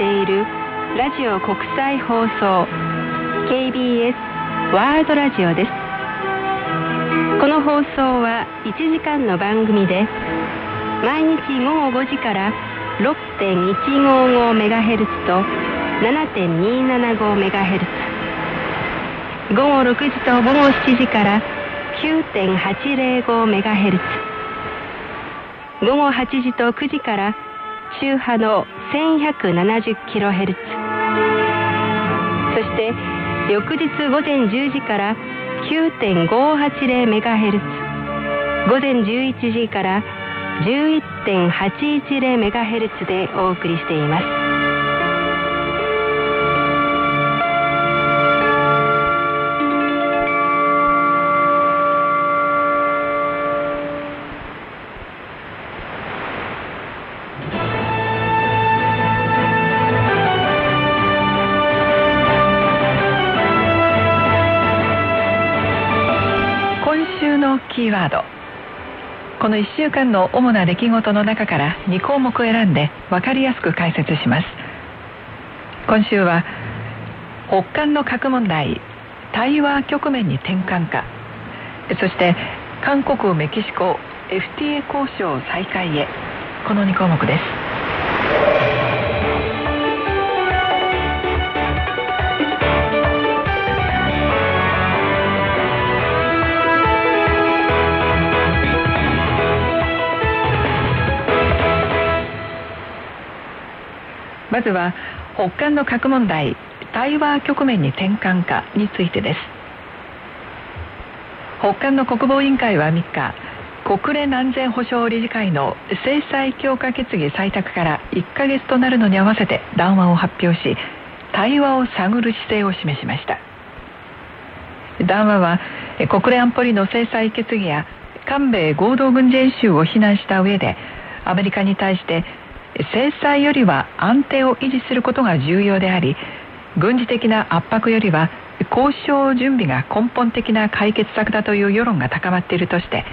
しているラジオ国際放送 KBS ワールドラジオです。この放送は1時間の番組で毎日午後5時から 6.155MHz と 7.275MHz 午後6時と午後7時から 9.805MHz 午後8時と9時から周波の 1170kHz そして翌日午前10時から 9.580MHz 午前11時から11.810メガヘルツでお送りしています。の1週間の主な出来事の中から2項目を選んで分かりやすく解説します。今週は北韓の核問題対話局面に転換か。そして韓国メキシコ FTA 交渉再開へ。この2項目です。まずは北韓の核問題対話局面に転換かについてです。北韓の国防委員会は3日国連安全保障理事会の制裁強化決議採択から1ヶ月となるのに合わせて談話を発表し対話を探る姿勢を示しました。談話は国連安保理の制裁決議や韓米合同軍事演習を非難した上でアメリカに対して制裁よりは安定を維持することが重要であり軍事的な圧迫よりは交渉準備が根本的な解決策だという世論が高まっているとして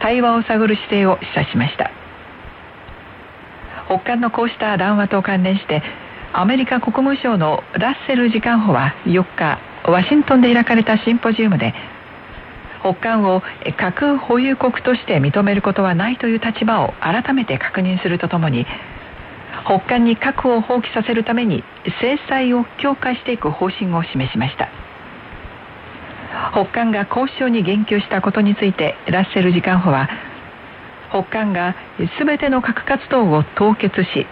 対話を探る姿勢を示唆しました。北韓のこうした談話と関連してアメリカ国務省のラッセル次官補は4日ワシントンで開かれたシンポジウムで北韓を核保有国として認めることはないという立場を改めて確認するとともに北韓に核を放棄させるために制裁を強化していく方針を示しました。北韓が交渉に言及したことについてラッセル次官補は北韓が全ての核活動を凍結し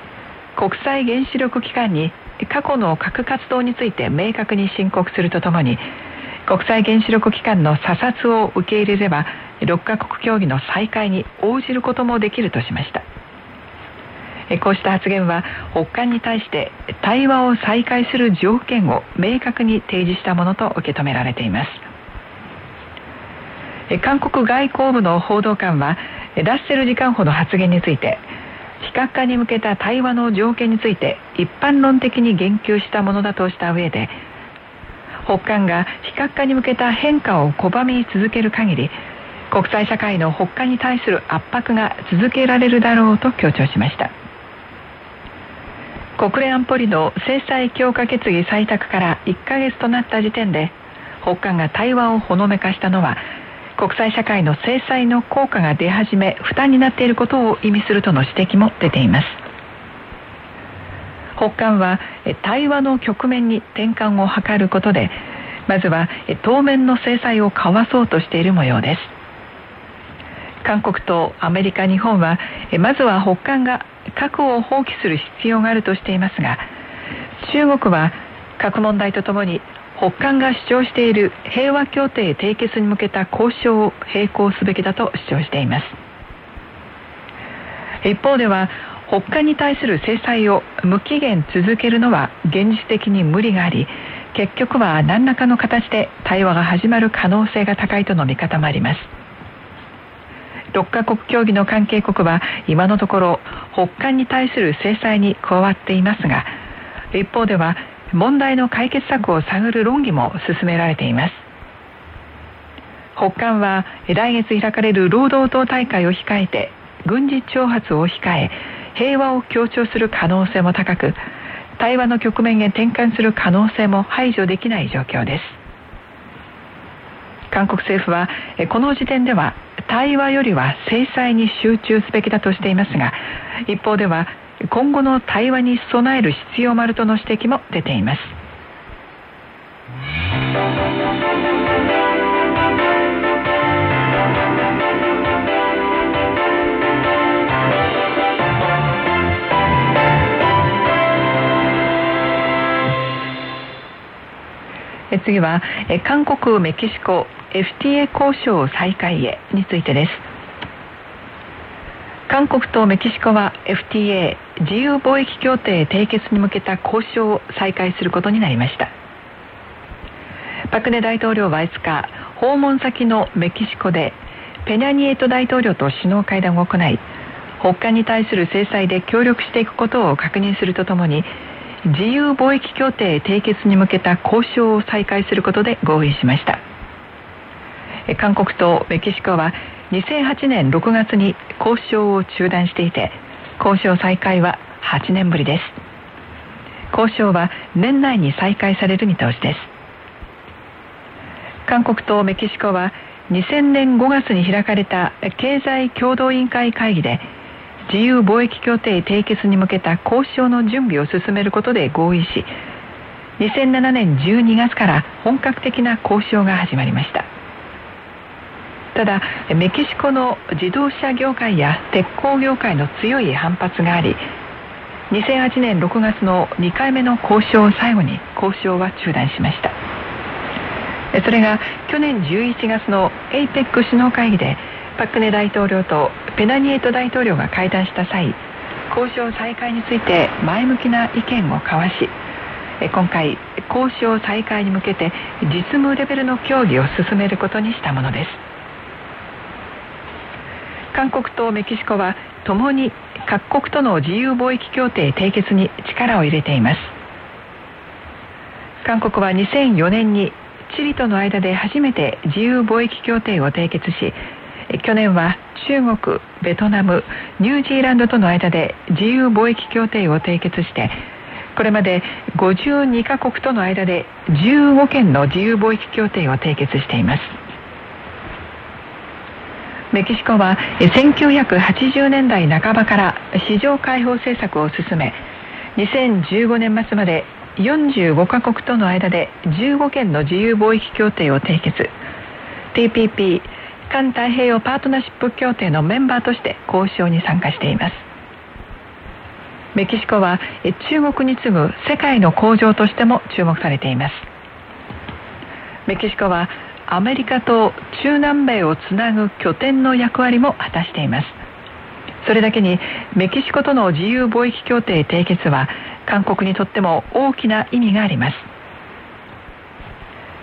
国際原子力機関に過去の核活動について明確に申告するとともに国際原子力機関の査察を受け入れれば6カ国協議の再開に応じることもできるとしました。こうした発言は北韓に対して対話を再開する条件を明確に提示したものと受け止められています。韓国外交部の報道官はラッセル次官補の発言について非核化に向けた対話の条件について一般論的に言及したものだとした上で北韓が非核化に向けた変化を拒み続ける限り国際社会の北韓に対する圧迫が続けられるだろうと強調しました。国連安保理の制裁強化決議採択から1ヶ月となった時点で北韓が対話をほのめかしたのは国際社会の制裁の効果が出始め負担になっていることを意味するとの指摘も出ています。北韓は対話の局面に転換を図ることでまずは当面の制裁をかわそうとしている模様です。韓国とアメリカ日本はまずは北韓が核を放棄する必要があるとしていますが中国は核問題とともに北韓が主張している平和協定締結に向けた交渉を並行すべきだと主張しています。一方では北韓に対する制裁を無期限続けるのは現実的に無理があり結局は何らかの形で対話が始まる可能性が高いとの見方もあります。6カ国協議の関係国は今のところ北韓に対する制裁に加わっていますが一方では問題の解決策を探る論議も進められています。北韓は来月開かれる労働党大会を控えて軍事挑発を控え平和を強調する可能性も高く対話の局面へ転換する可能性も排除できない状況です。韓国政府はこの時点では対話よりは制裁に集中すべきだとしていますが一方では今後の対話に備える必要もあるとの指摘も出ています。次は韓国メキシコ FTA 交渉再開へについてです。韓国とメキシコは FTA 自由貿易協定締結に向けた交渉を再開することになりました。パクネ大統領は5日訪問先のメキシコでペニャニエト大統領と首脳会談を行い北韓に対する制裁で協力していくことを確認するとともに自由貿易協定締結に向けた交渉を再開することで合意しました。韓国とメキシコは2008年6月に交渉を中断していて交渉再開は8年ぶりです。交渉は年内に再開される見通しです。韓国とメキシコは2000年5月に開かれた経済共同委員会会議で自由貿易協定締結に向けた交渉の準備を進めることで合意し2007年12月から本格的な交渉が始まりました。ただメキシコの自動車業界や鉄鋼業界の強い反発があり2008年6月の2回目の交渉を最後に交渉は中断しました。それが去年11月の APEC 首脳会議でパク・ネ大統領とペナニエト大統領が会談した際交渉再開について前向きな意見を交わし今回交渉再開に向けて実務レベルの協議を進めることにしたものです。韓国とメキシコはともに各国との自由貿易協定締結に力を入れています。韓国は2004年にチリとの間で初めて自由貿易協定を締結し去年は中国ベトナムニュージーランドとの間で自由貿易協定を締結してこれまで52カ国との間で15件の自由貿易協定を締結しています。メキシコは1980年代半ばから市場開放政策を進め2015年末まで45カ国との間で15件の自由貿易協定を締結。TPP 環太平洋パートナーシップ協定のメンバーとして交渉に参加しています。メキシコは中国に次ぐ世界の工場としても注目されています。メキシコはアメリカと中南米をつなぐ拠点の役割も果たしています。それだけにメキシコとの自由貿易協定締結は韓国にとっても大きな意味があります。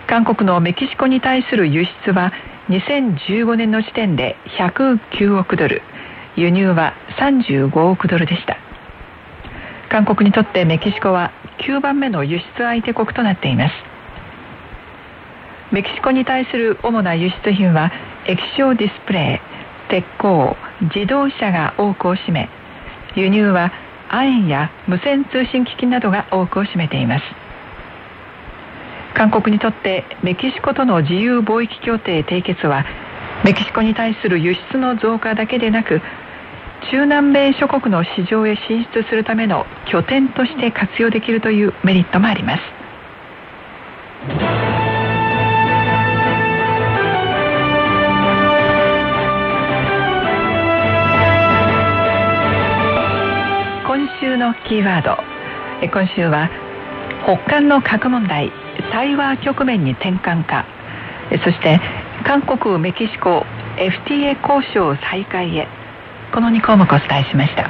韓国のメキシコに対する輸出は2015年の時点で109億ドル。輸入は35億ドルでした。韓国にとってメキシコは9番目の輸出相手国となっています。メキシコに対する主な輸出品は液晶ディスプレイ鉄鋼自動車が多くを占め輸入は亜鉛や無線通信機器などが多くを占めています。韓国にとってメキシコとの自由貿易協定締結はメキシコに対する輸出の増加だけでなく中南米諸国の市場へ進出するための拠点として活用できるというメリットもあります。今週のキーワード。今週は北韓の核問題。対話局面に転換か。そして韓国メキシコ FTA 交渉再開へ。この2項目お伝えしました。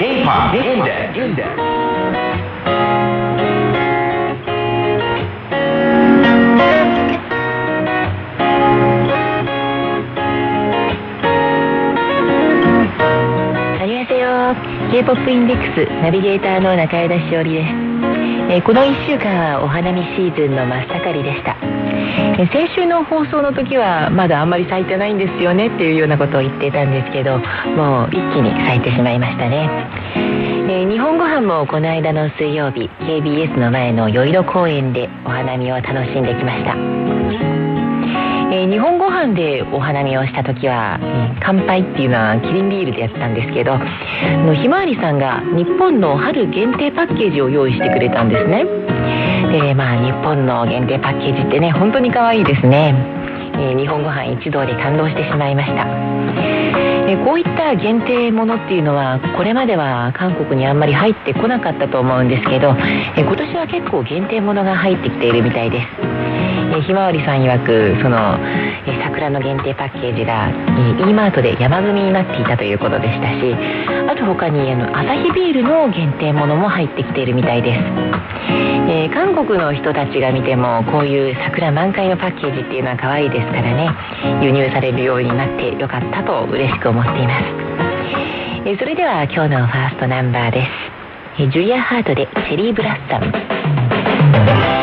K-POP ポップインデックスナビゲーターの中枝しおりです。えこの1週間はお花見シーズンの真っ盛りでした、え先週の放送の時はまだあんまり咲いてないんですよねっていうようなことを言っていたんですけどもう一気に咲いてしまいましたね、え日本ご飯もこの間の水曜日 KBS の前の宵戸公園でお花見を楽しんできました。えー、日本ご飯でお花見をした時は、えー、乾杯っていうのはキリンビールでやったんですけどのひまわりさんが日本の春限定パッケージを用意してくれたんですね。でまあ日本の限定パッケージってね本当に可愛いですね、えー、日本ご飯一同で感動してしまいましたえこういった限定ものっていうのはこれまでは韓国にあんまり入ってこなかったと思うんですけどえ今年は結構限定ものが入ってきているみたいです。えひまわりさん曰くそのえ桜の限定パッケージがえ E マートで山積みになっていたということでしたしあと他にあのアサヒビールの限定ものも入ってきているみたいです、えー、韓国の人たちが見てもこういう桜満開のパッケージっていうのは可愛いですからね輸入されるようになってよかったと嬉しく思います。思っています、え、それでは今日のファーストナンバーです、え、ジュリア・ハートでチェリー・ブラッサム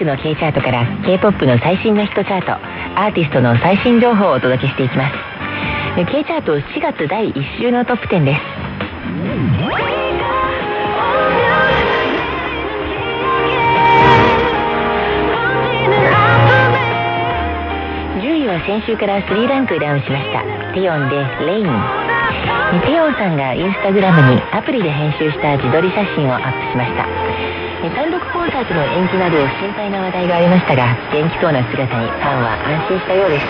クの K チャートから K-POP の最新のヒットチャートアーティストの最新情報をお届けしていきます。K チャート4月第1週のトップ10です。10位は先週から3ランクダウンしました。テヨンでレイン。テヨンさんがインスタグラムにアプリで編集した自撮り写真をアップしました。単独コンサートの延期など心配な話題がありましたが元気そうな姿にファンは安心したようです。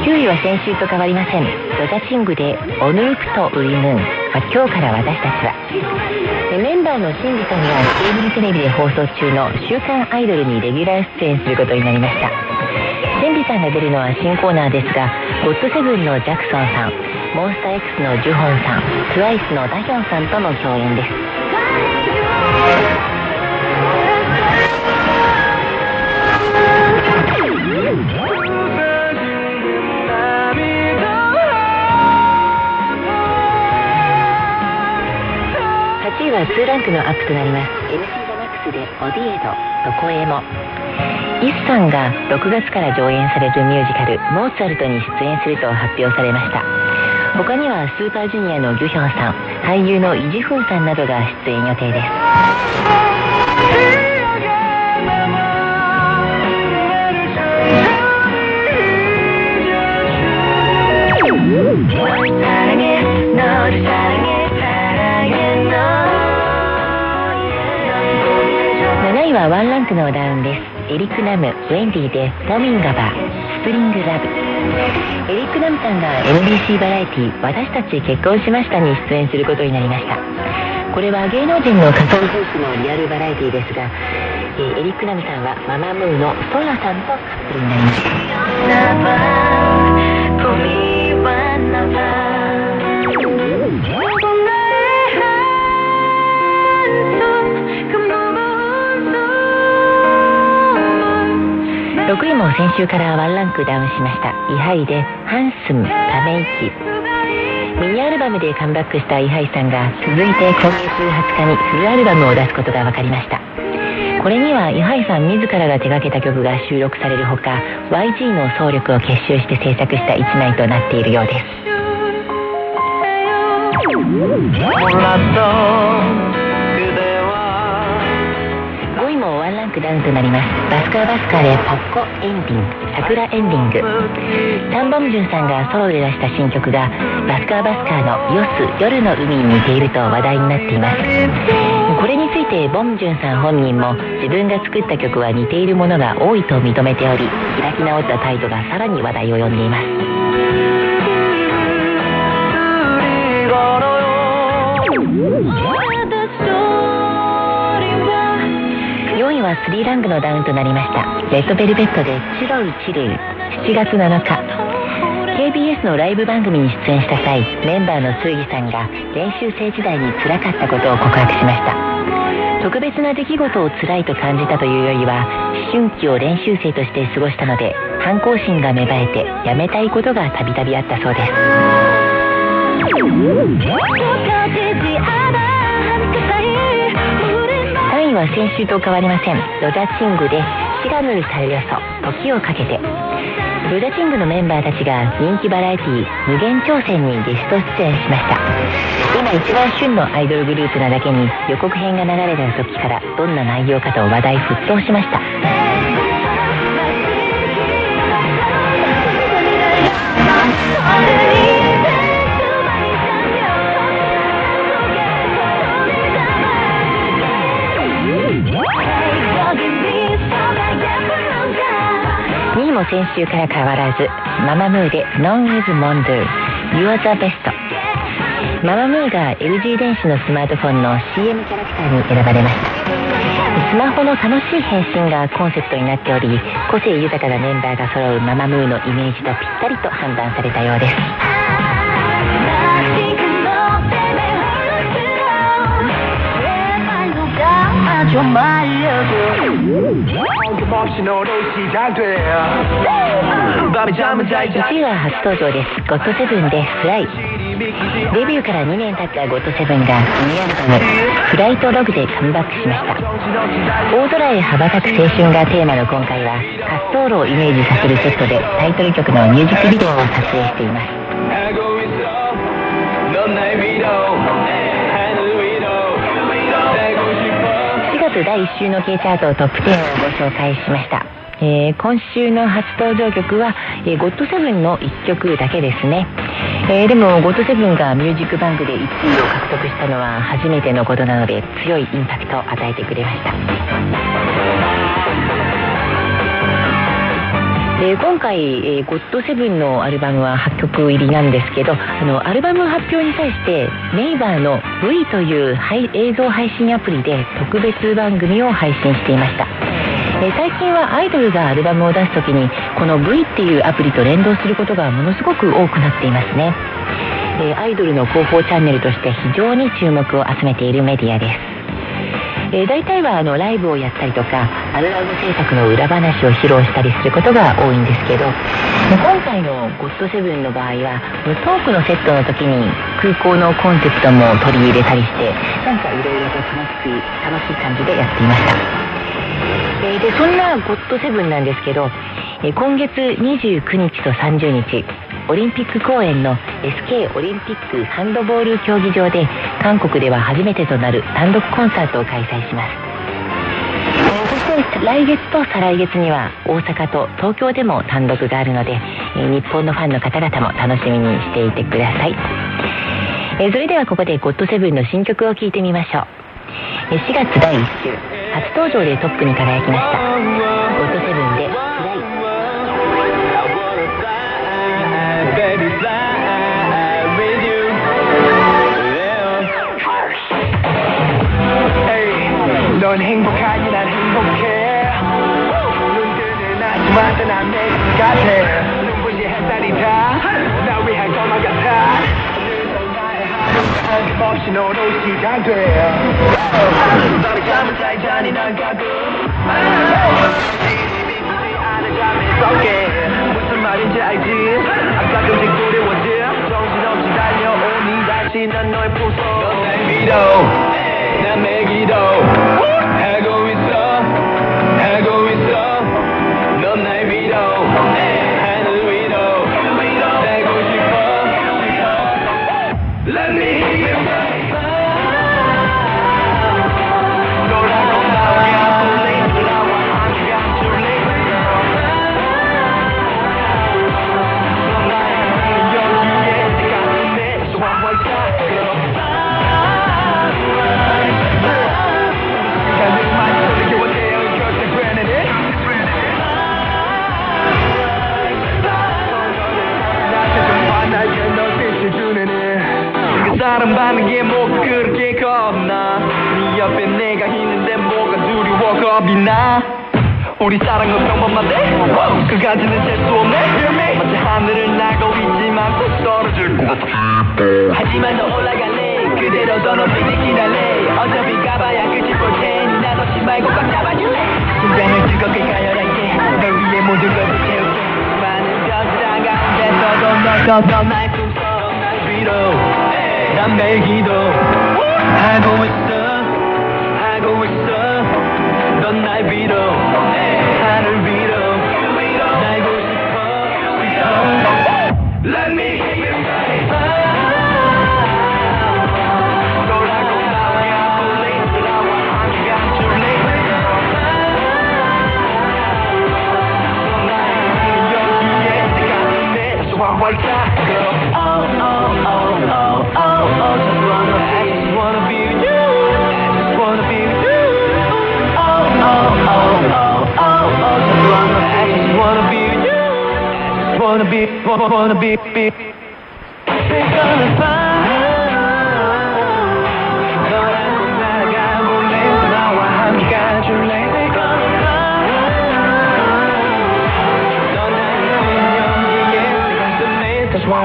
9位は先週と変わりません。ロザチングで「オヌークとウリヌーン」ま今日から私たちはメンバーのシンジさんがケーブルテレビで放送中の「週刊アイドル」にレギュラー出演することになりました。シンジさんが出るのは新コーナーですがゴッドセブンのジャクソンさんモンスター X のジュホンさん TWICE のダヒョンさんとの共演です。は2ランクのアップとなります。MC ザマックスでオディエド。どこへも。イスさんが6月から上演されるミュージカル「モーツァルト」に出演すると発表されました。他にはスーパージュニアのギュヒョンさん俳優のイジフンさんなどが出演予定です。位はワンランクのダウンです。エリック・ナムウェンディで「モミンガバスプリング・ラブ」エリック・ナムさんが NBC バラエティ「私たち結婚しました」に出演することになりました。これは芸能人の仮想夫婦のリアルバラエティですが、えー、エリック・ナムさんはママムーのソラさんとカップルになります6位も先週からワンランクダウンしました。イハイで「한숨ため息」ミニアルバムでカムバックしたイハイさんが続いて今月20日にフルアルバムを出すことが分かりました。これにはイハイさん自らが手掛けた曲が収録されるほか YG の総力を結集して制作した一枚となっているようです。ンクダウンとなります。バスカーバスカーでポッコエンディング。桜エンディング。タンボムジュンさんがソロで出した新曲がバスカーバスカーの「ヨス夜の海」に似ていると話題になっています。これについてボムジュンさん本人も自分が作った曲は似ているものが多いと認めており開き直った態度がさらに話題を呼んでいますは3ランクのダウンとなりました。レッドベルベットで「チロルチルル」7月7日 KBS のライブ番組に出演した際メンバーのスーギさんが練習生時代につらかったことを告白しました。特別な出来事を辛いと感じたというよりは思春期を練習生として過ごしたので反抗心が芽生えてやめたいことがたびたびあったそうです。位は先週と変わりません。ロザチングで「シガヌルさよそ。時をかけて」ロザチングのメンバーたちが人気バラエティ「無限挑戦」にゲスト出演しました。今一番旬のアイドルグループなだけに予告編が流れた時からどんな内容かと話題沸騰しました。先週から変わらずママムーで「Non is Mondu You're the Best」ママムーが LG 電子のスマートフォンの CM キャラクターに選ばれました。スマホの楽しい変身がコンセプトになっており個性豊かなメンバーが揃うママムーのイメージとぴったりと判断されたようです。1位は初登場ですゴッドセブンでフライデビューから2年経ったゴッドセブンがミニアルバム「フライトログ」でカムバックしました大空へ羽ばたく青春がテーマの今回は滑走路をイメージさせるセットでタイトル曲のミュージックビデオを撮影しています4月第1週の K チャートトップ10をご紹介しました。えー、今週の初登場曲は、えー、ゴッドセブンの1曲だけですね、えー、でもゴッドセブンがミュージックバンクで1位を獲得したのは初めてのことなので強いインパクトを与えてくれました。えー、今回、えー、ゴッドセブンのアルバムは8曲入りなんですけどあのアルバム発表に際してネイバーの V という映像配信アプリで特別番組を配信していました。え最近はアイドルがアルバムを出す時にこの V っていうアプリと連動することがものすごく多くなっていますね、えアイドルの広報チャンネルとして非常に注目を集めているメディアです。えー、大体はあのライブをやったりとかアルバム制作の裏話を披露したりすることが多いんですけど今回の「ゴッドセブンの場合はトークのセットの時に空港のコンセプトも取り入れたりしてなんかいろいろと楽しい楽しい感じでやっていました。えー、でそんなゴッドセブンなんですけど、えー、今月29日と30日オリンピック公演の SK オリンピックハンドボール競技場で韓国では初めてとなる単独コンサートを開催します、そして来月と再来月には大阪と東京でも単独があるので、日本のファンの方々も楽しみにしていてください、えそれではここでゴッドセブンの新曲を聴いてみましょう。4月第1週初登場でトップに輝きました。 넌 행복하니 난 행복해 눈 뜨는 아침마다 난 내일 같아 눈부신 햇살이 다나 위한 것만 같아 어김없이 너로 시작돼 너를 잠을 잘 자니 난 가끔 안에 잠이 썩게 무슨 말인지 알지 가끔씩 두려워져 정신없이 달려오니 다시 난 너의 부서 넌날 믿어 and Megiddo. Woo!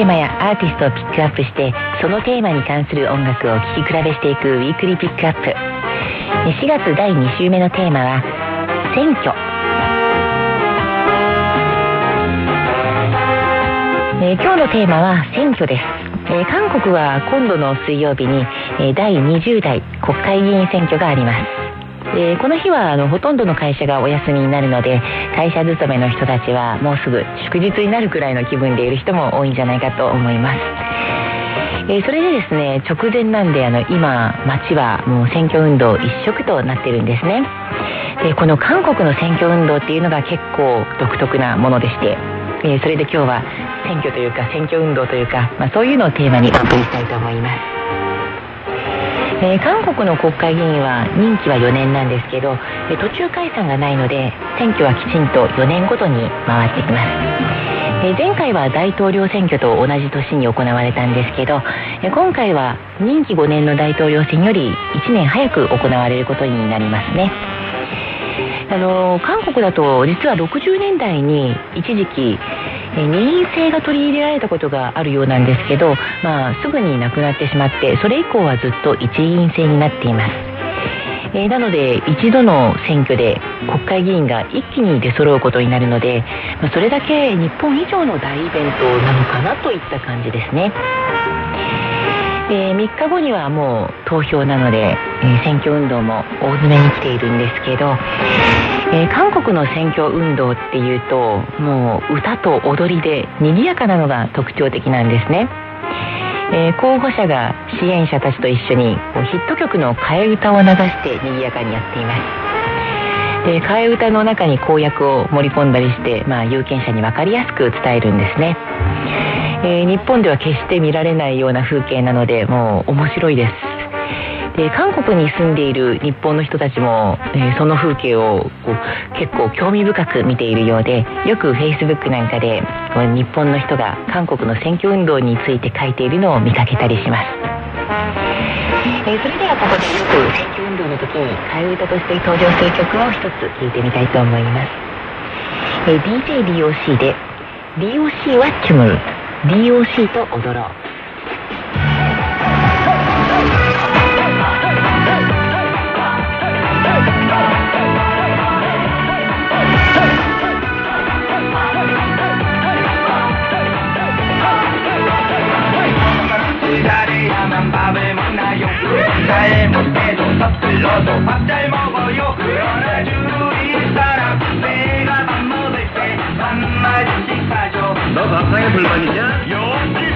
テーマやアーティストをピックアップしてそのテーマに関する音楽を聴き比べしていくウィークリーピックアップ。4月第2週目のテーマは選挙。えー、今日のテーマは選挙です、えー、韓国は今度の水曜日に、えー、第20代国会議員選挙があります。えー、この日はあのほとんどの会社がお休みになるので会社勤めの人たちはもうすぐ祝日になるくらいの気分でいる人も多いんじゃないかと思います、えー、それでですね直前なんであの今街はもう選挙運動一色となってるんですね。でこの韓国の選挙運動っていうのが結構独特なものでしてえー、それで今日は選挙というか選挙運動というか、まあ、そういうのをテーマにお送りしたいと思います、えー、韓国の国会議員は任期は4年なんですけど、え、途中解散がないので選挙はきちんと4年ごとに回ってきます。え前回は大統領選挙と同じ年に行われたんですけどえ今回は任期5年の大統領選より1年早く行われることになりますね。あの韓国だと実は60年代に一時期二院制が取り入れられたことがあるようなんですけど、まあ、すぐになくなってしまってそれ以降はずっと一院制になっています、えー、なので一度の選挙で国会議員が一気に出揃うことになるので、ま、それだけ日本以上の大イベントなのかなといった感じですね。えー、3日後にはもう投票なので、えー、選挙運動も大詰めに来ているんですけど、えー、韓国の選挙運動っていうともう歌と踊りで賑やかなのが特徴的なんですね、え候補者が支援者たちと一緒にこうヒット曲の替え歌を流して賑やかにやっています。で替え歌の中に公約を盛り込んだりして、まあ、有権者に分かりやすく伝えるんですね。えー、日本では決して見られないような風景なのでもう面白いです。で韓国に住んでいる日本の人たちも、えー、その風景をこう結構興味深く見ているようでよく Facebook なんかで日本の人が韓国の選挙運動について書いているのを見かけたりします、えー、それではここでよく選挙運動の時に替え歌として登場する曲を一つ聴いてみたいと思います、えー、DJDOC で DOC はチュム DOC と踊ろう。 잘해야만 밥을 먹나요? 잘 못해도 서툴러도 밥 잘 먹어요. 그러나 주위 사람 내가 밥 먹을 때 한 마디씩 사줘 너 밥상에 불만이냐? 역시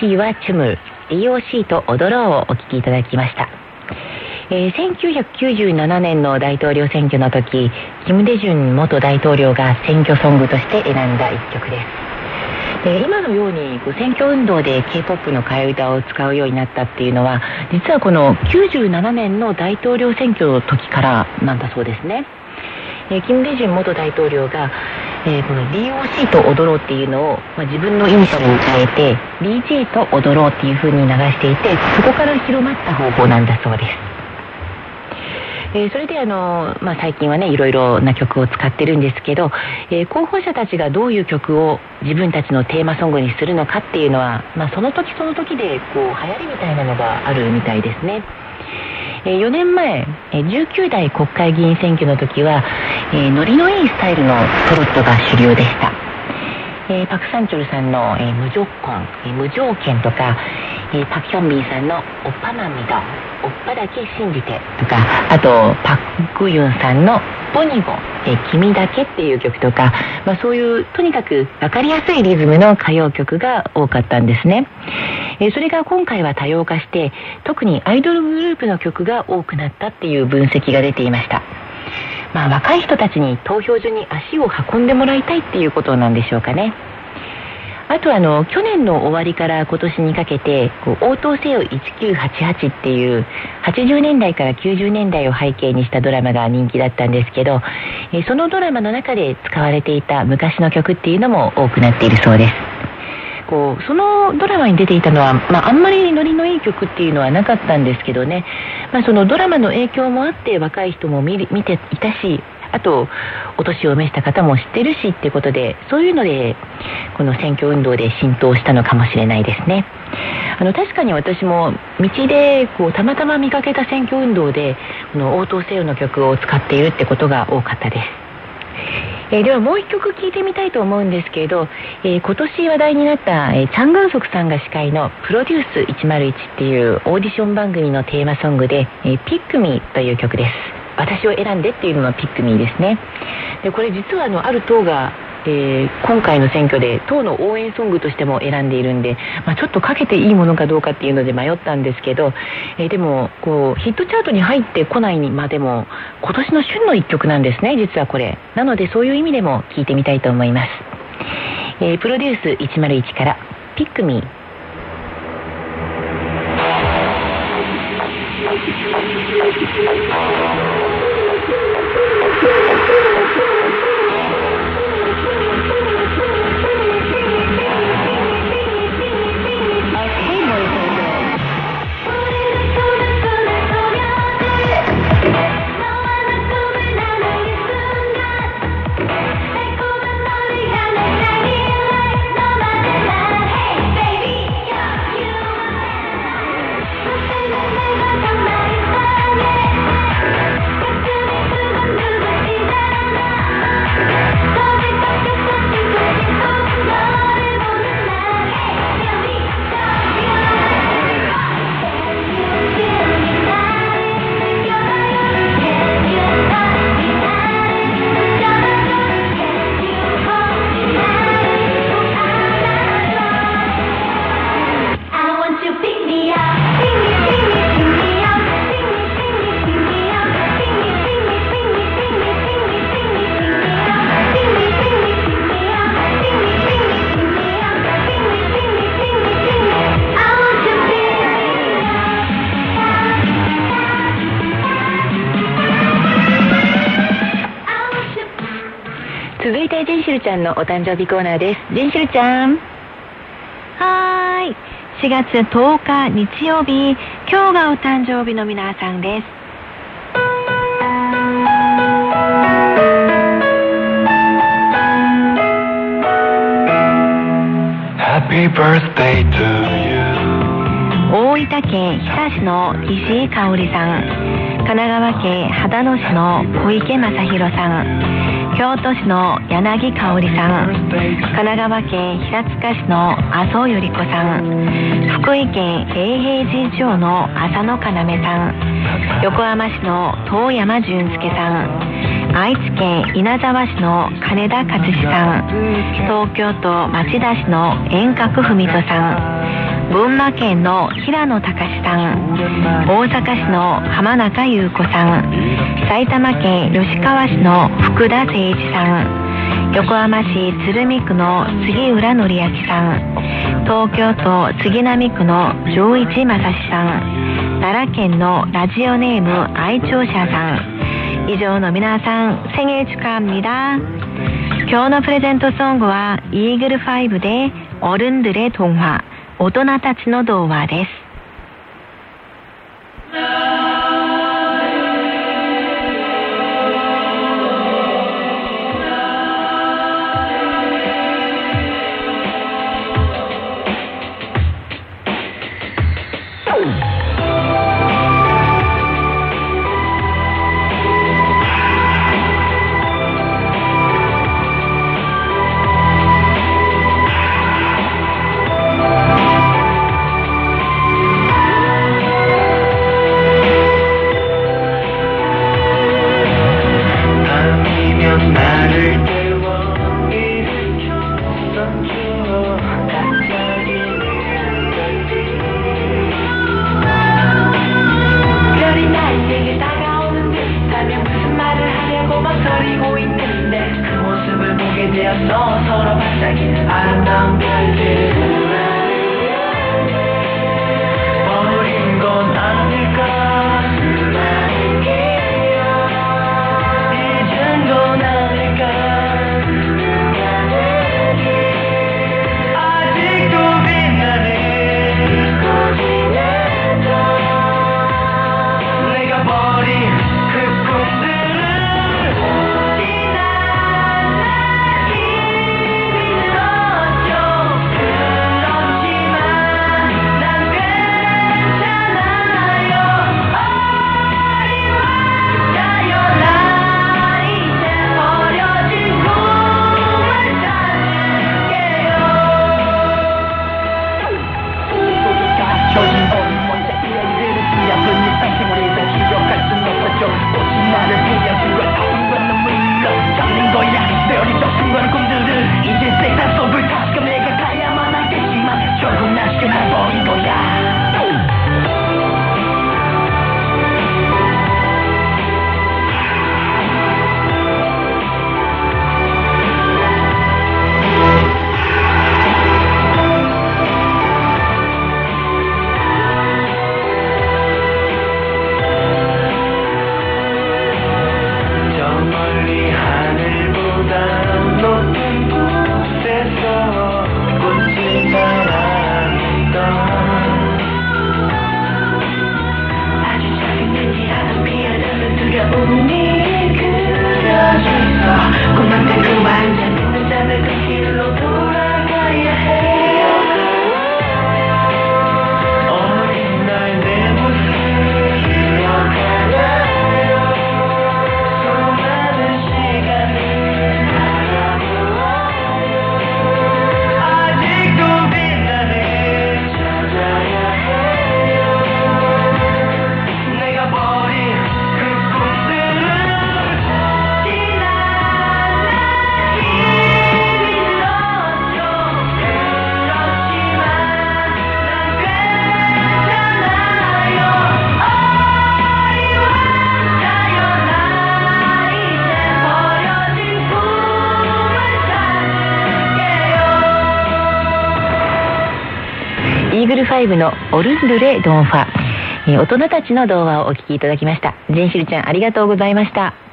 DOC はチュム DOC と踊ろうをお聴きいただきました。えー、1997年の大統領選挙の時キム・デジュン元大統領が選挙ソングとして選んだ一曲です。で今のように選挙運動で K-POP の替え歌を使うようになったっていうのは実はこの97年の大統領選挙の時からなんだそうですね。えー、キム・デジュン元大統領が、えー、この DOC と踊ろうっていうのを、まあ、自分のイニシャルに変えて DJ と踊ろうっていう風に流していてそこから広まった方法なんだそうですえー、それであの、まあ、最近はねいろいろな曲を使ってるんですけど、えー、候補者たちがどういう曲を自分たちのテーマソングにするのかっていうのは、まあ、その時その時でこう流行りみたいなのがあるみたいですね。4年前、19代国会議員選挙の時は、ノリのいいスタイルのトロットが主流でした。えー、パク・サンチョルさんの、えー、無条件、えー、無条件とか、え、パク・ヒョンビンさんのおっぱまみだ、おっぱだけ信じてとか、あと、パク・ユンさんのポニゴ、え、君だけっていう曲とか、まあそういう、とにかくわかりやすいリズムの歌謡曲が多かったんですね。え、それが今回は多様化して、特にアイドルグループの曲が多くなったっていう分析が出ていました。まあ、若い人たちに投票所に足を運んでもらいたいっていうことなんでしょうかね。あとあの去年の終わりから今年にかけて「こう応答せよ1988」っていう80年代から90年代を背景にしたドラマが人気だったんですけど、えそのドラマの中で使われていた昔の曲っていうのも多くなっているそうです。こうそのドラマに出ていたのは、まあ、あんまりノリのいい曲っていうのはなかったんですけどね、まあ、そのドラマの影響もあって若い人も見見ていたしあとお年を召した方も知ってるしっていうことでそういうのでこの選挙運動で浸透したのかもしれないですね。あの確かに私も道でこうたまたま見かけた選挙運動でこの応答せよの曲を使っているってことが多かったです。えー、ではもう一曲聴いてみたいと思うんですけれど、えー、今年話題になった、えー、チャン・グンソクさんが司会の「プロデュース101」っていうオーディション番組のテーマソングで「えー、ピックミー」という曲です。私を選んでっていうののピックミーですね。でこれ実はあのある党がえー、今回の選挙で党の応援ソングとしても選んでいるんで、まあ、ちょっとかけていいものかどうかっていうので迷ったんですけど、えー、でもこうヒットチャートに入ってこないまでも今年の旬の一曲なんですね実はこれ。なのでそういう意味でも聴いてみたいと思います、えー、プロデュース101から「ピックミー」ちゃんのお誕生日コーナーです。ジェンシルちゃん。はーい。4月10日日曜日、今日がお誕生日の皆さんです。Happy birthday to you. 大分県日田市の石井香織さん神奈川県秦野市の小池正弘さん京都市の柳香織さん神奈川県平塚市の麻生由里子さん福井県永平寺町の浅野要さん横浜市の遠山淳介さん愛知県稲沢市の金田勝志さん東京都町田市の遠隔文人さん群馬県の平野隆さん大阪市の浜中優子さん埼玉県吉川市の福田誠一さん横浜市鶴見区の杉浦紀明さん東京都杉並区の上一正史さん奈良県のラジオネーム愛聴者さん以上の皆さん생일축하합니다今日のプレゼントソングはイーグル5で어른들의동화 大人たちの童話です。ライブのオルンルレ・ドンファ、えー、大人たちの童話をお聞きいただきました。ジェンシルちゃんありがとうございました。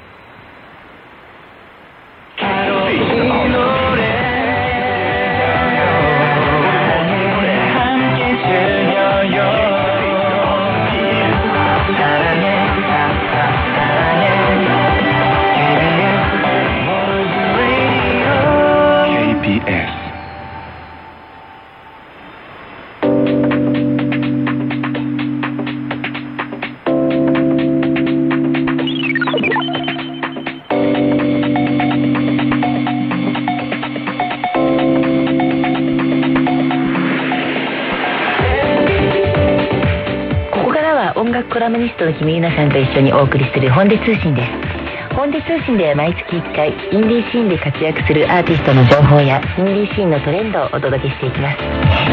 コラムニストの君ゆなさんと一緒にお送りする本音通信です。本音通信では毎月1回インディーシーンで活躍するアーティストの情報やインディーシーンのトレンドをお届けしていきます。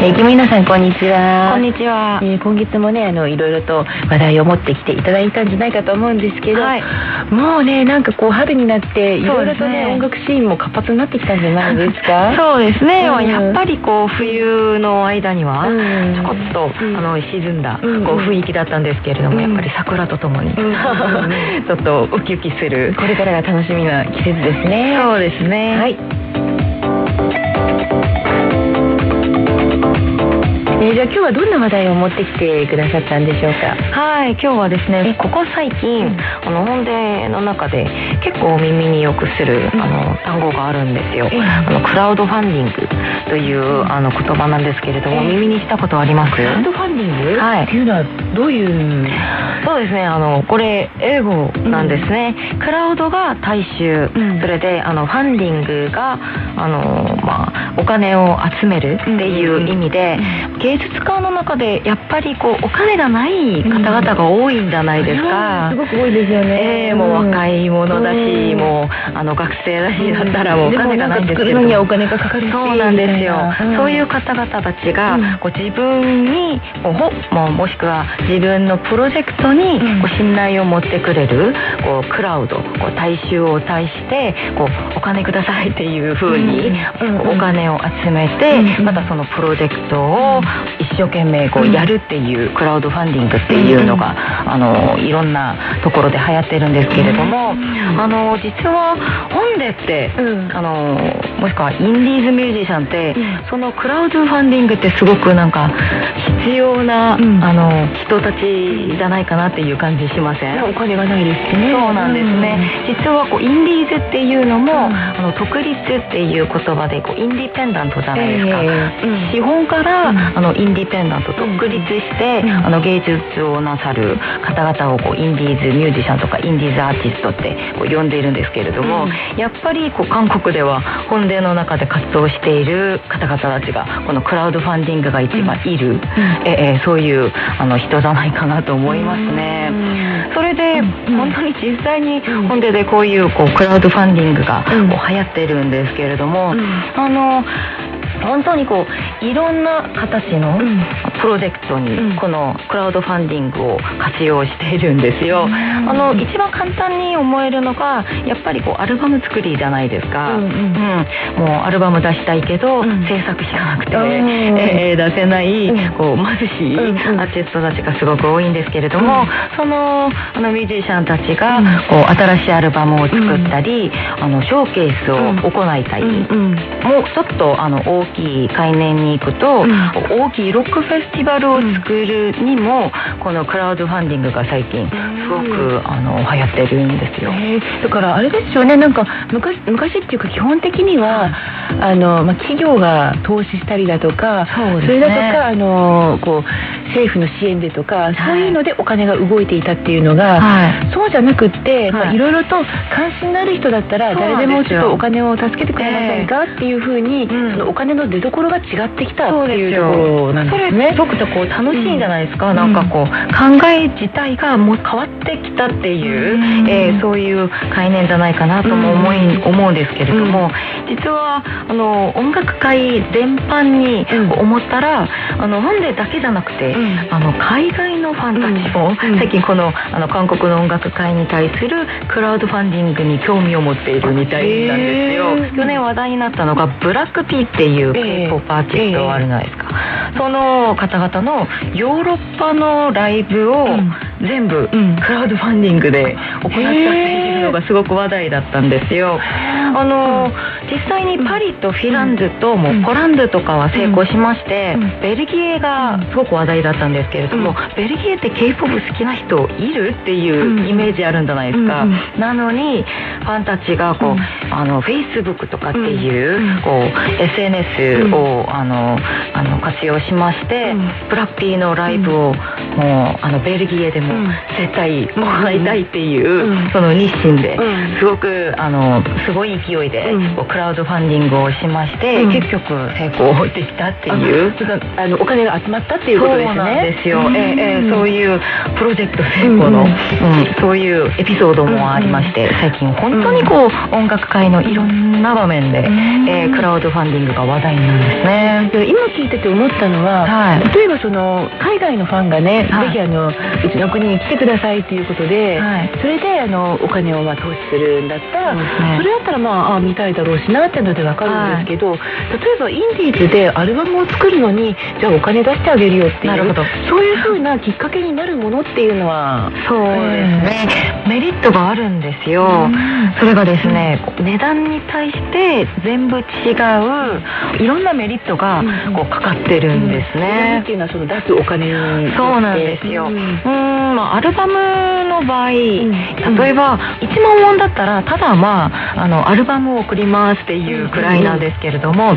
えー、キムイナさんこんにちは。こんにちは、えー、今月もねあのいろいろと話題を持ってきていただいたんじゃないかと思うんですけど、はい、もうねなんかこう春になっていろいろとね、ね、音楽シーンも活発になってきたんじゃないですか？そうですね、うん、やっぱりこう冬の間にはちょこっと、うん、あの沈んだこう雰囲気だったんですけれども、うん、やっぱり桜とともに、ちょっとウキウキするこれからが楽しみな季節ですね。そうですね。はいえー、じゃあ今日はどんな話題を持ってきてくださったんでしょうか？はい今日はですねここ最近、うん、あの本音の中で結構耳によくする、うん、あの単語があるんですよ、あのクラウドファンディングというあの言葉なんですけれども、耳にしたことあります？クラウドファンディング、はい、っていうのはどういう？そうですねあのこれ英語なんですね、うん、クラウドが大衆、それであのファンディングがあの、まあ、お金を集めるっていう意味で、芸術家の中でやっぱりこうお金がない方々が多いんじゃないですか、すごく多いですよね、えー、もう若い者だし、もうあの学生だしだったらもうお金がないんですけど。にはお金がかかるそうなんですよ、そういう方々たちが、こう自分にもももしくは自分のプロジェクトにこう信頼を持ってくれるこうクラウドこう大衆を対してこうお金くださいっていうふうにお金を集めてまたそのプロジェクトを一生懸命こうやるっていうクラウドファンディングっていうのが、あのいろんなところで流行ってるんですけれども、あの実は本でって、あのもしくはインディーズミュージシャンって、そのクラウドファンディングってすごくなんか必要な、あの人たちじゃないかなっていう感じしません？お金がないですね。そうなんですね、実はこうインディーズっていうのも、あの独立っていう言葉でこうインディペンダントじゃないですか、資本から、あのインディペンダント独立して、あの芸術をなさる方々をこうインディーズミュージシャンとかインディーズアーティストってこう呼んでいるんですけれども、やっぱりこう韓国では本音の中で活動している方々たちがこのクラウドファンディングが一番いる、ええそういうあの人じゃないかなと思いますね。それで、本当に実際に本音でこういうこうクラウドファンディングがこう流行ってるんですけれども、あの本当にこういろんな形のプロジェクトにこのクラウドファンディングを活用しているんですよ、あの一番簡単に思えるのがやっぱりこうアルバム作りじゃないですか、うん、うん、もうアルバム出したいけど、制作しかなくて、えー、出せない、こう貧しいアーティストたちがすごく多いんですけれども、そのあのミュージシャンたちがこう新しいアルバムを作ったり、あのショーケースを行いたい、もうちょっとあの大きい海年に行くと、うん、大きいロックフェスティバルを作るにも、このクラウドファンディングが最近すごく、あの流行ってるんですよ。だからあれですよね。なんか昔昔っていうか基本的にはあの、まあ、企業が投資したりだとかそ、ね,、れだとかあのこう政府の支援でとか、そういうのでお金が動いていたっていうのが、はい、そうじゃなくって、はい、いろいろと関心のある人だったら誰でもちょっとお金を助けてくれませんかっていうふうに、そのお金の出所が違ってきたっていうところなんですね。すごくこう楽しいんじゃないですか、うん、なんかこう考え自体がもう変わってきたっていう、うん、えー、そういう概念じゃないかなとも思い、うん、思うんですけれども、実はあの音楽界全般に思ったら、あの本でだけじゃなくて、あの海外のファンたちも、最近このあの韓国の音楽界に対するクラウドファンディングに興味を持っているみたいなんですよ。去年話題になったのがブラックピーっていう K-POP アーティストあるじゃないですか、その方々のヨーロッパのライブを全部クラウドファンディングで行ったっていうのがすごく話題だったんですよ。あの実際にパリとフィランズともポランドとかは成功しまして、ベルギーがすごく話題だったんですけれども、ベルギーって K-POP 好きな人いるっていうイメージあるんじゃないですか。なのにファンたちがこう、あの Facebook とかっていうこう SNS をあのあの活用しまして、ブラッピーのライブをもうあのベルギーでもうん。絶対もらいたいっていう、うん。その日清で、うん。すごくあのすごい勢いで、クラウドファンディングをしまして、うん。結局成功できたっていう。あのお金が集まったっていうことですねそうなんですよ、うん。ええええそういうプロジェクト成功の、うん。うんそういうエピソードもありまして、最近本当にこう音楽界のいろんな場面で、えクラウドファンディングが話題になるんですね。で今聞いてて思ったのは、はい。例えばその海外のファンがね、はい。ぜひあのうちの国に来てくださいということで、はい。それであのお金をまあ投資するんだったらね。それだったらまああ見たいだろうしなっていうのでわかるんですけど、例えばインディーズでアルバムを作るのにじゃあお金出してあげるよっていうなるほど。そういうふうなきっかけになるものっていうのはそうですね、メリットがあるんですよ、うん。それがですね、こう値段に対して全部違ういろんなメリットがうんこうかかってるんですっね。て、いうのはその出すお金にそうなんですよ、ううんまあアルバムの場合、ん。例えば1万ウォンだったらただまああのアルバムを送りますっていうくらいなんですけれども、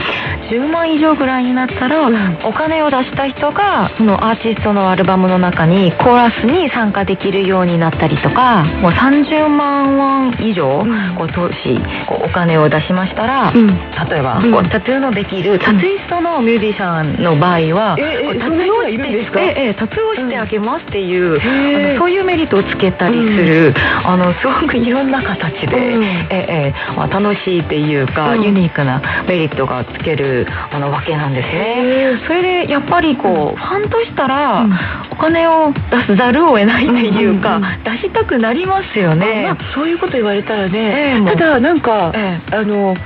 10万以上ぐらいになったら、うん。お金を出した人がそのアーティストのアルバムの中にコーラスに参加できるようになったりとかもう30万ウォン以上、ん。こう投資こうお金を出しましたら、うん。例えば、うん。こうタトゥーのできるタトゥイストのミュージシャンの場合は、うんな人がいるんですか？ええええタトゥーをしてあげますっていう、へえあのそういうメリットをつけたりする、あのすごくいろんな形で、うん。ええええまあ、楽しいっていうか、うん。ユニークなメリットがつけるあのわけなんですへねえ。それでやっぱりこうファンとしたら、うん。お金を出すざるを得ないっていうか、うんうんうん出したくなりますよね。まあ、そういうこと言われたらえね、えもう。ただなんか、え。あの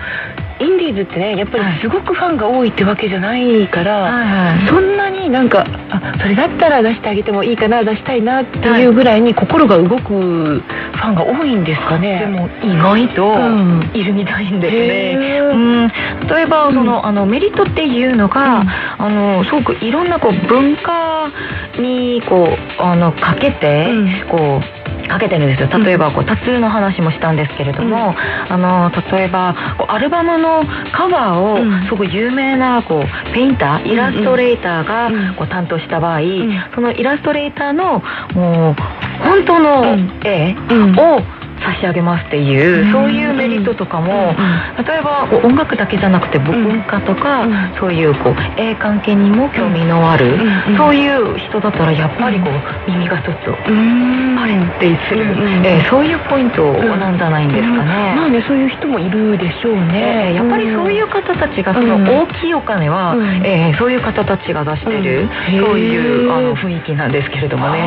インディーズってねやっぱりすごくファンが多いってわけじゃないから、はいはい。そんなになんかあそれだったら出してあげてもいいかな出したいなっていうぐらいに心が動くファンが多いんですかね。でも意外とうん。いるみたいんですね。うん、例えばその、あのメリットっていうのが、うん。あのすごくいろんなこう文化にこうあのかけて、うん。こうかけてるんですよ。例えばこうタトゥーの話もしたんですけれども、あの例えばこうアルバムのカバーをうん。すごく有名なこうペインターイラストレーターがうん。こう担当した場合、ん。そのイラストレーターのもう本当のうん。絵うん。を差し上げますっていう、うん。そういうメリットとかも、うん。例えば音楽だけじゃなくて文化とか、うん。そういうこう絵関係にも興味のある、うん。そういう人だったらやっぱりこう耳がちょっとうん。あれってする、うん。えーそういうポイントなんじゃないんですかね。まあねそういう人もいるでしょうね。えーやっぱりそういう方たちがそのうん。大きいお金は、うん。えーそういう方たちが出してる、うん。そういうあの雰囲気なんですけれどもね、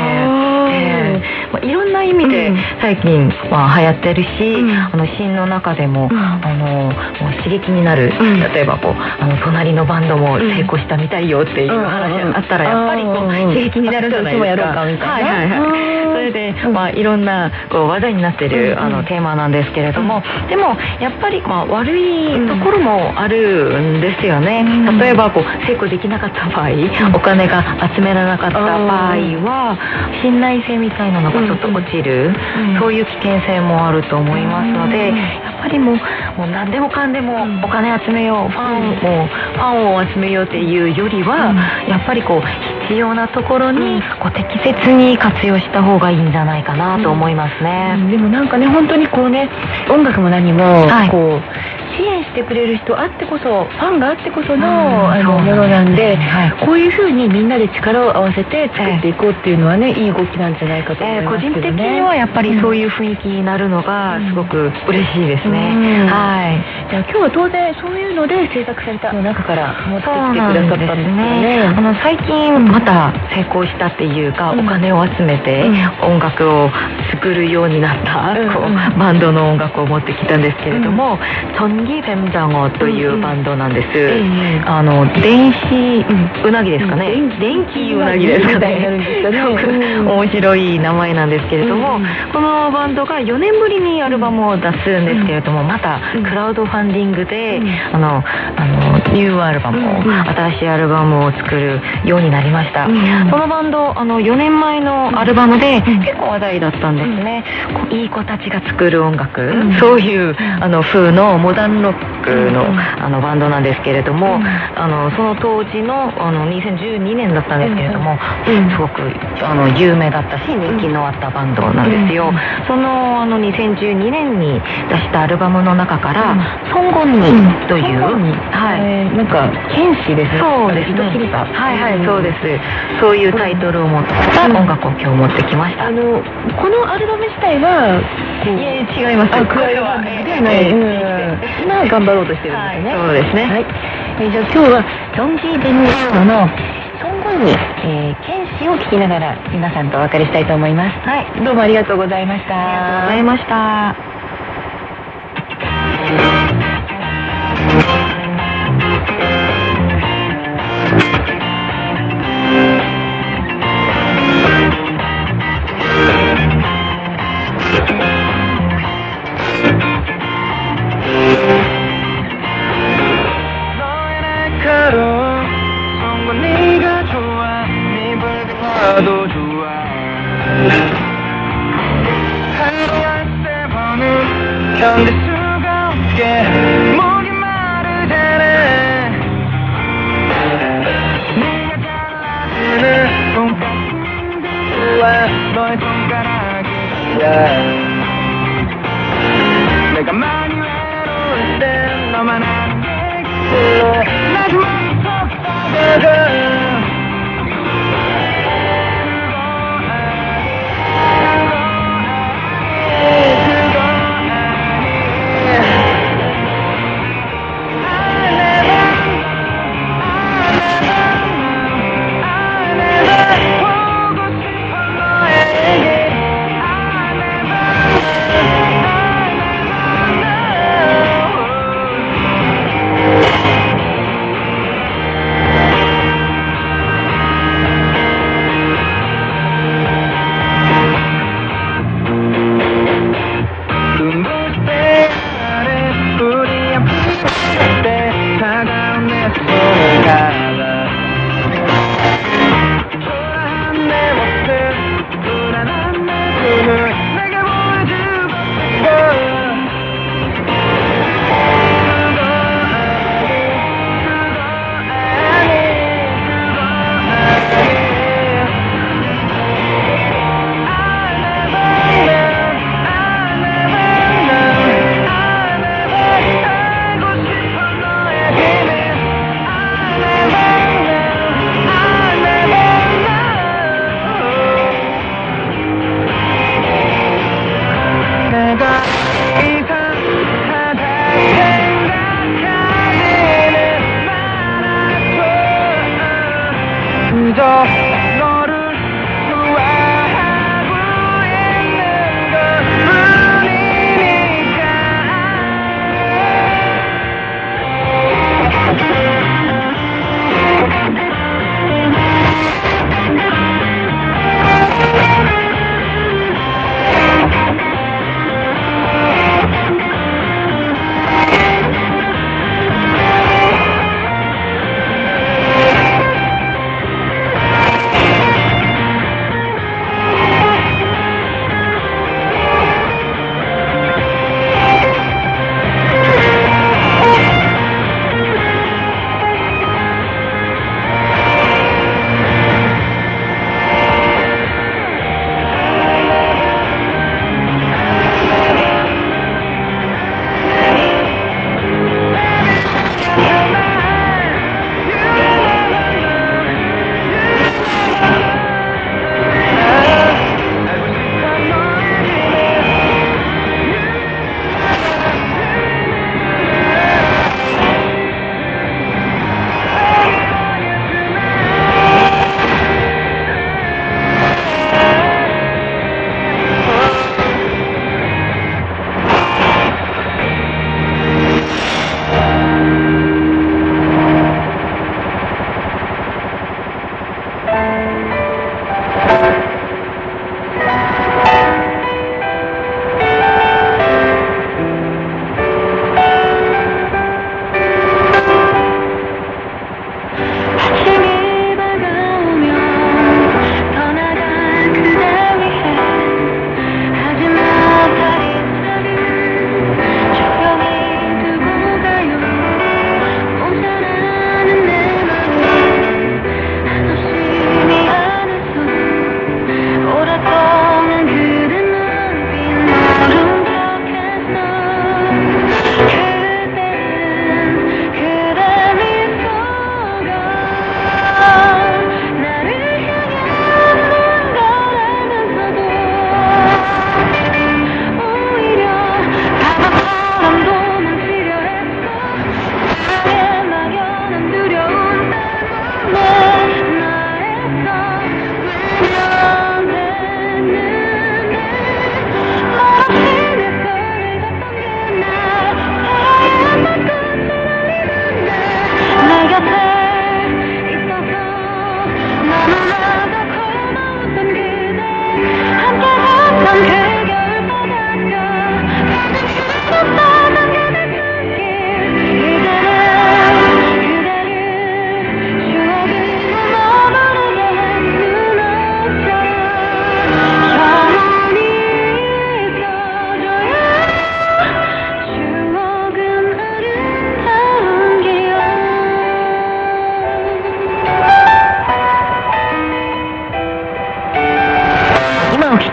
えー。まあ、いろんな意味でうん。最近、まあ、流行ってるし、ん。あのシーンの中でも,、うん。あのもう刺激になる、うん。例えばこうあの隣のバンドも成功したみたいよっていう話があったらやっぱりこううん。刺激になるじゃないですか。はいはいはい。うん。それで、うんまあ、いろんなこう話題になってる、うん。あのテーマなんですけれども、でもやっぱり、まあ、悪いところもあるんですよね、うん。例えばこう成功できなかった場合、お金が集められなかった場合は信頼性みたいなのがちょっと落ちる、うん。そういう危険性もあると思いますので、うん。やっぱりもうもう何でもかんでもうん。お金集めようファンを、ファンを集めようっていうよりは、うん。やっぱりこう必要なところにこう適切に活用した方がいいんじゃないかなと思いますね。でもなんかね本当にこうね音楽も何もはい。こう支援してくれる人あってこそファンがあってこその,、うんあのものなんで、はいこういうふうにみんなで力を合わせて作っていこうっていうのはね、いい動きなんじゃないかと思えー個いますけどね。人的にはやっぱりそういう雰囲気になるのがすごく嬉しいですね。うんはい。じゃあ今日は当然そういうので制作されたの中から持ってきてくださったんですよね。あね。の最近また成功したっていうか、うんお金を集めて音楽を作るようになった、うんこうバンドの音楽を持ってきたんですけれども、ソンギ・フェムダゴというバンドなんです。ええ。あの電子うなぎですかね。うん電気うなぎですかね。すごくうん面白い名前なんですけれども、うんこのバンドが4年ぶりにアルバムを出すんですけれども、またうん。クラウドファンディングで、うんあのあのニューアルバムを、うんうん。新しいアルバムを作るようになりました、うんうん。そのバンドあの4年前のアルバムでん結構話題だったんですね、こういい子たちが作る音楽、ん。そういうあの風のモダンンロックの,、あのバンドなんですけれども、あのその当時のあの2012年だったんですけれども、すごくあの有名だったし人気のあったバンドなんですよ、そのあの2012年に出したアルバムの中から「ソンゴンニ」という、はい、えーなんか剣士ですね。そうですね。はいはいそうです。そういうタイトルを持った音楽を今日持ってきました。あのこのアルバム自体はこういえ違いますうん今は頑張ろうとしてるんですね、そうですね。はい、えーじゃあ今日はチョンジー・デミューノの「ソンゴンに、えー、剣士」を聞きながら皆さんとお別れしたいと思います。はい。どうもありがとうございました。ありがとうございました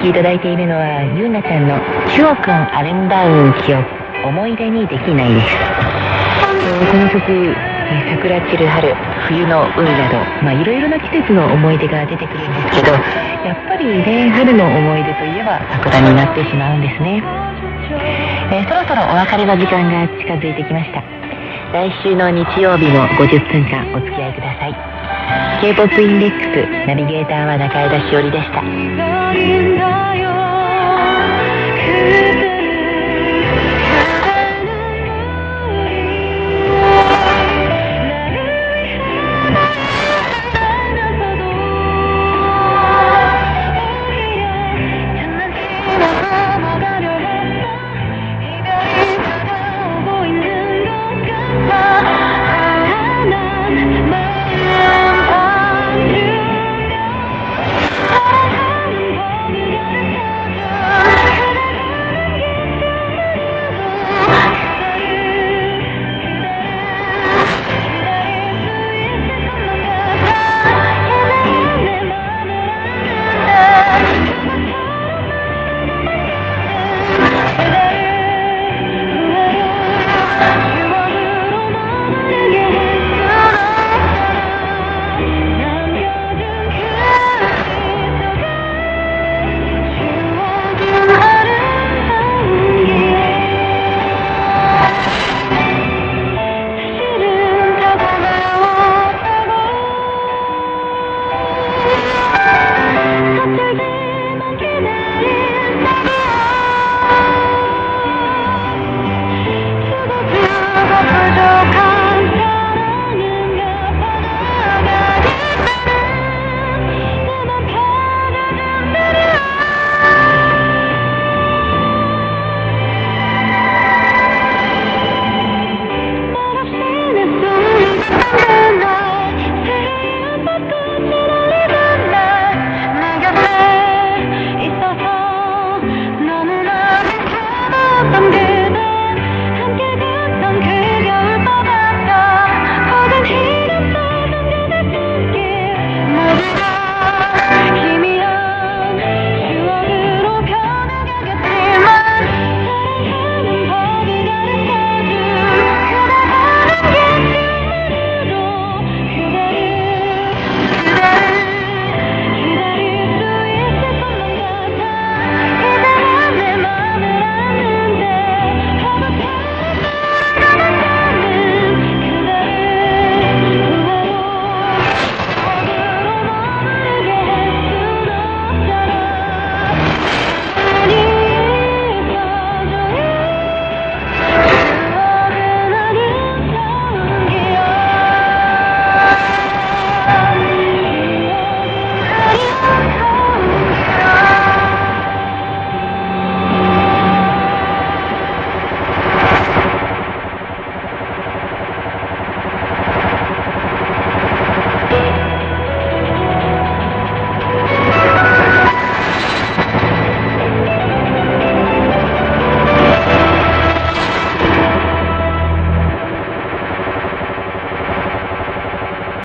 きいただいているのはゆうなちゃんの「チュオくんアレンダウン記憶思い出にできない」です。この曲桜散る春冬の海などまあいろいろな季節の思い出が出てくるんですけどやっぱりね春の思い出といえば桜になってしまうんですね、えー、そろそろお別れの時間が近づいてきました。来週の日曜日も50分間お付き合いください。K-POP インデックス。ナビゲーターは中枝しおりでした。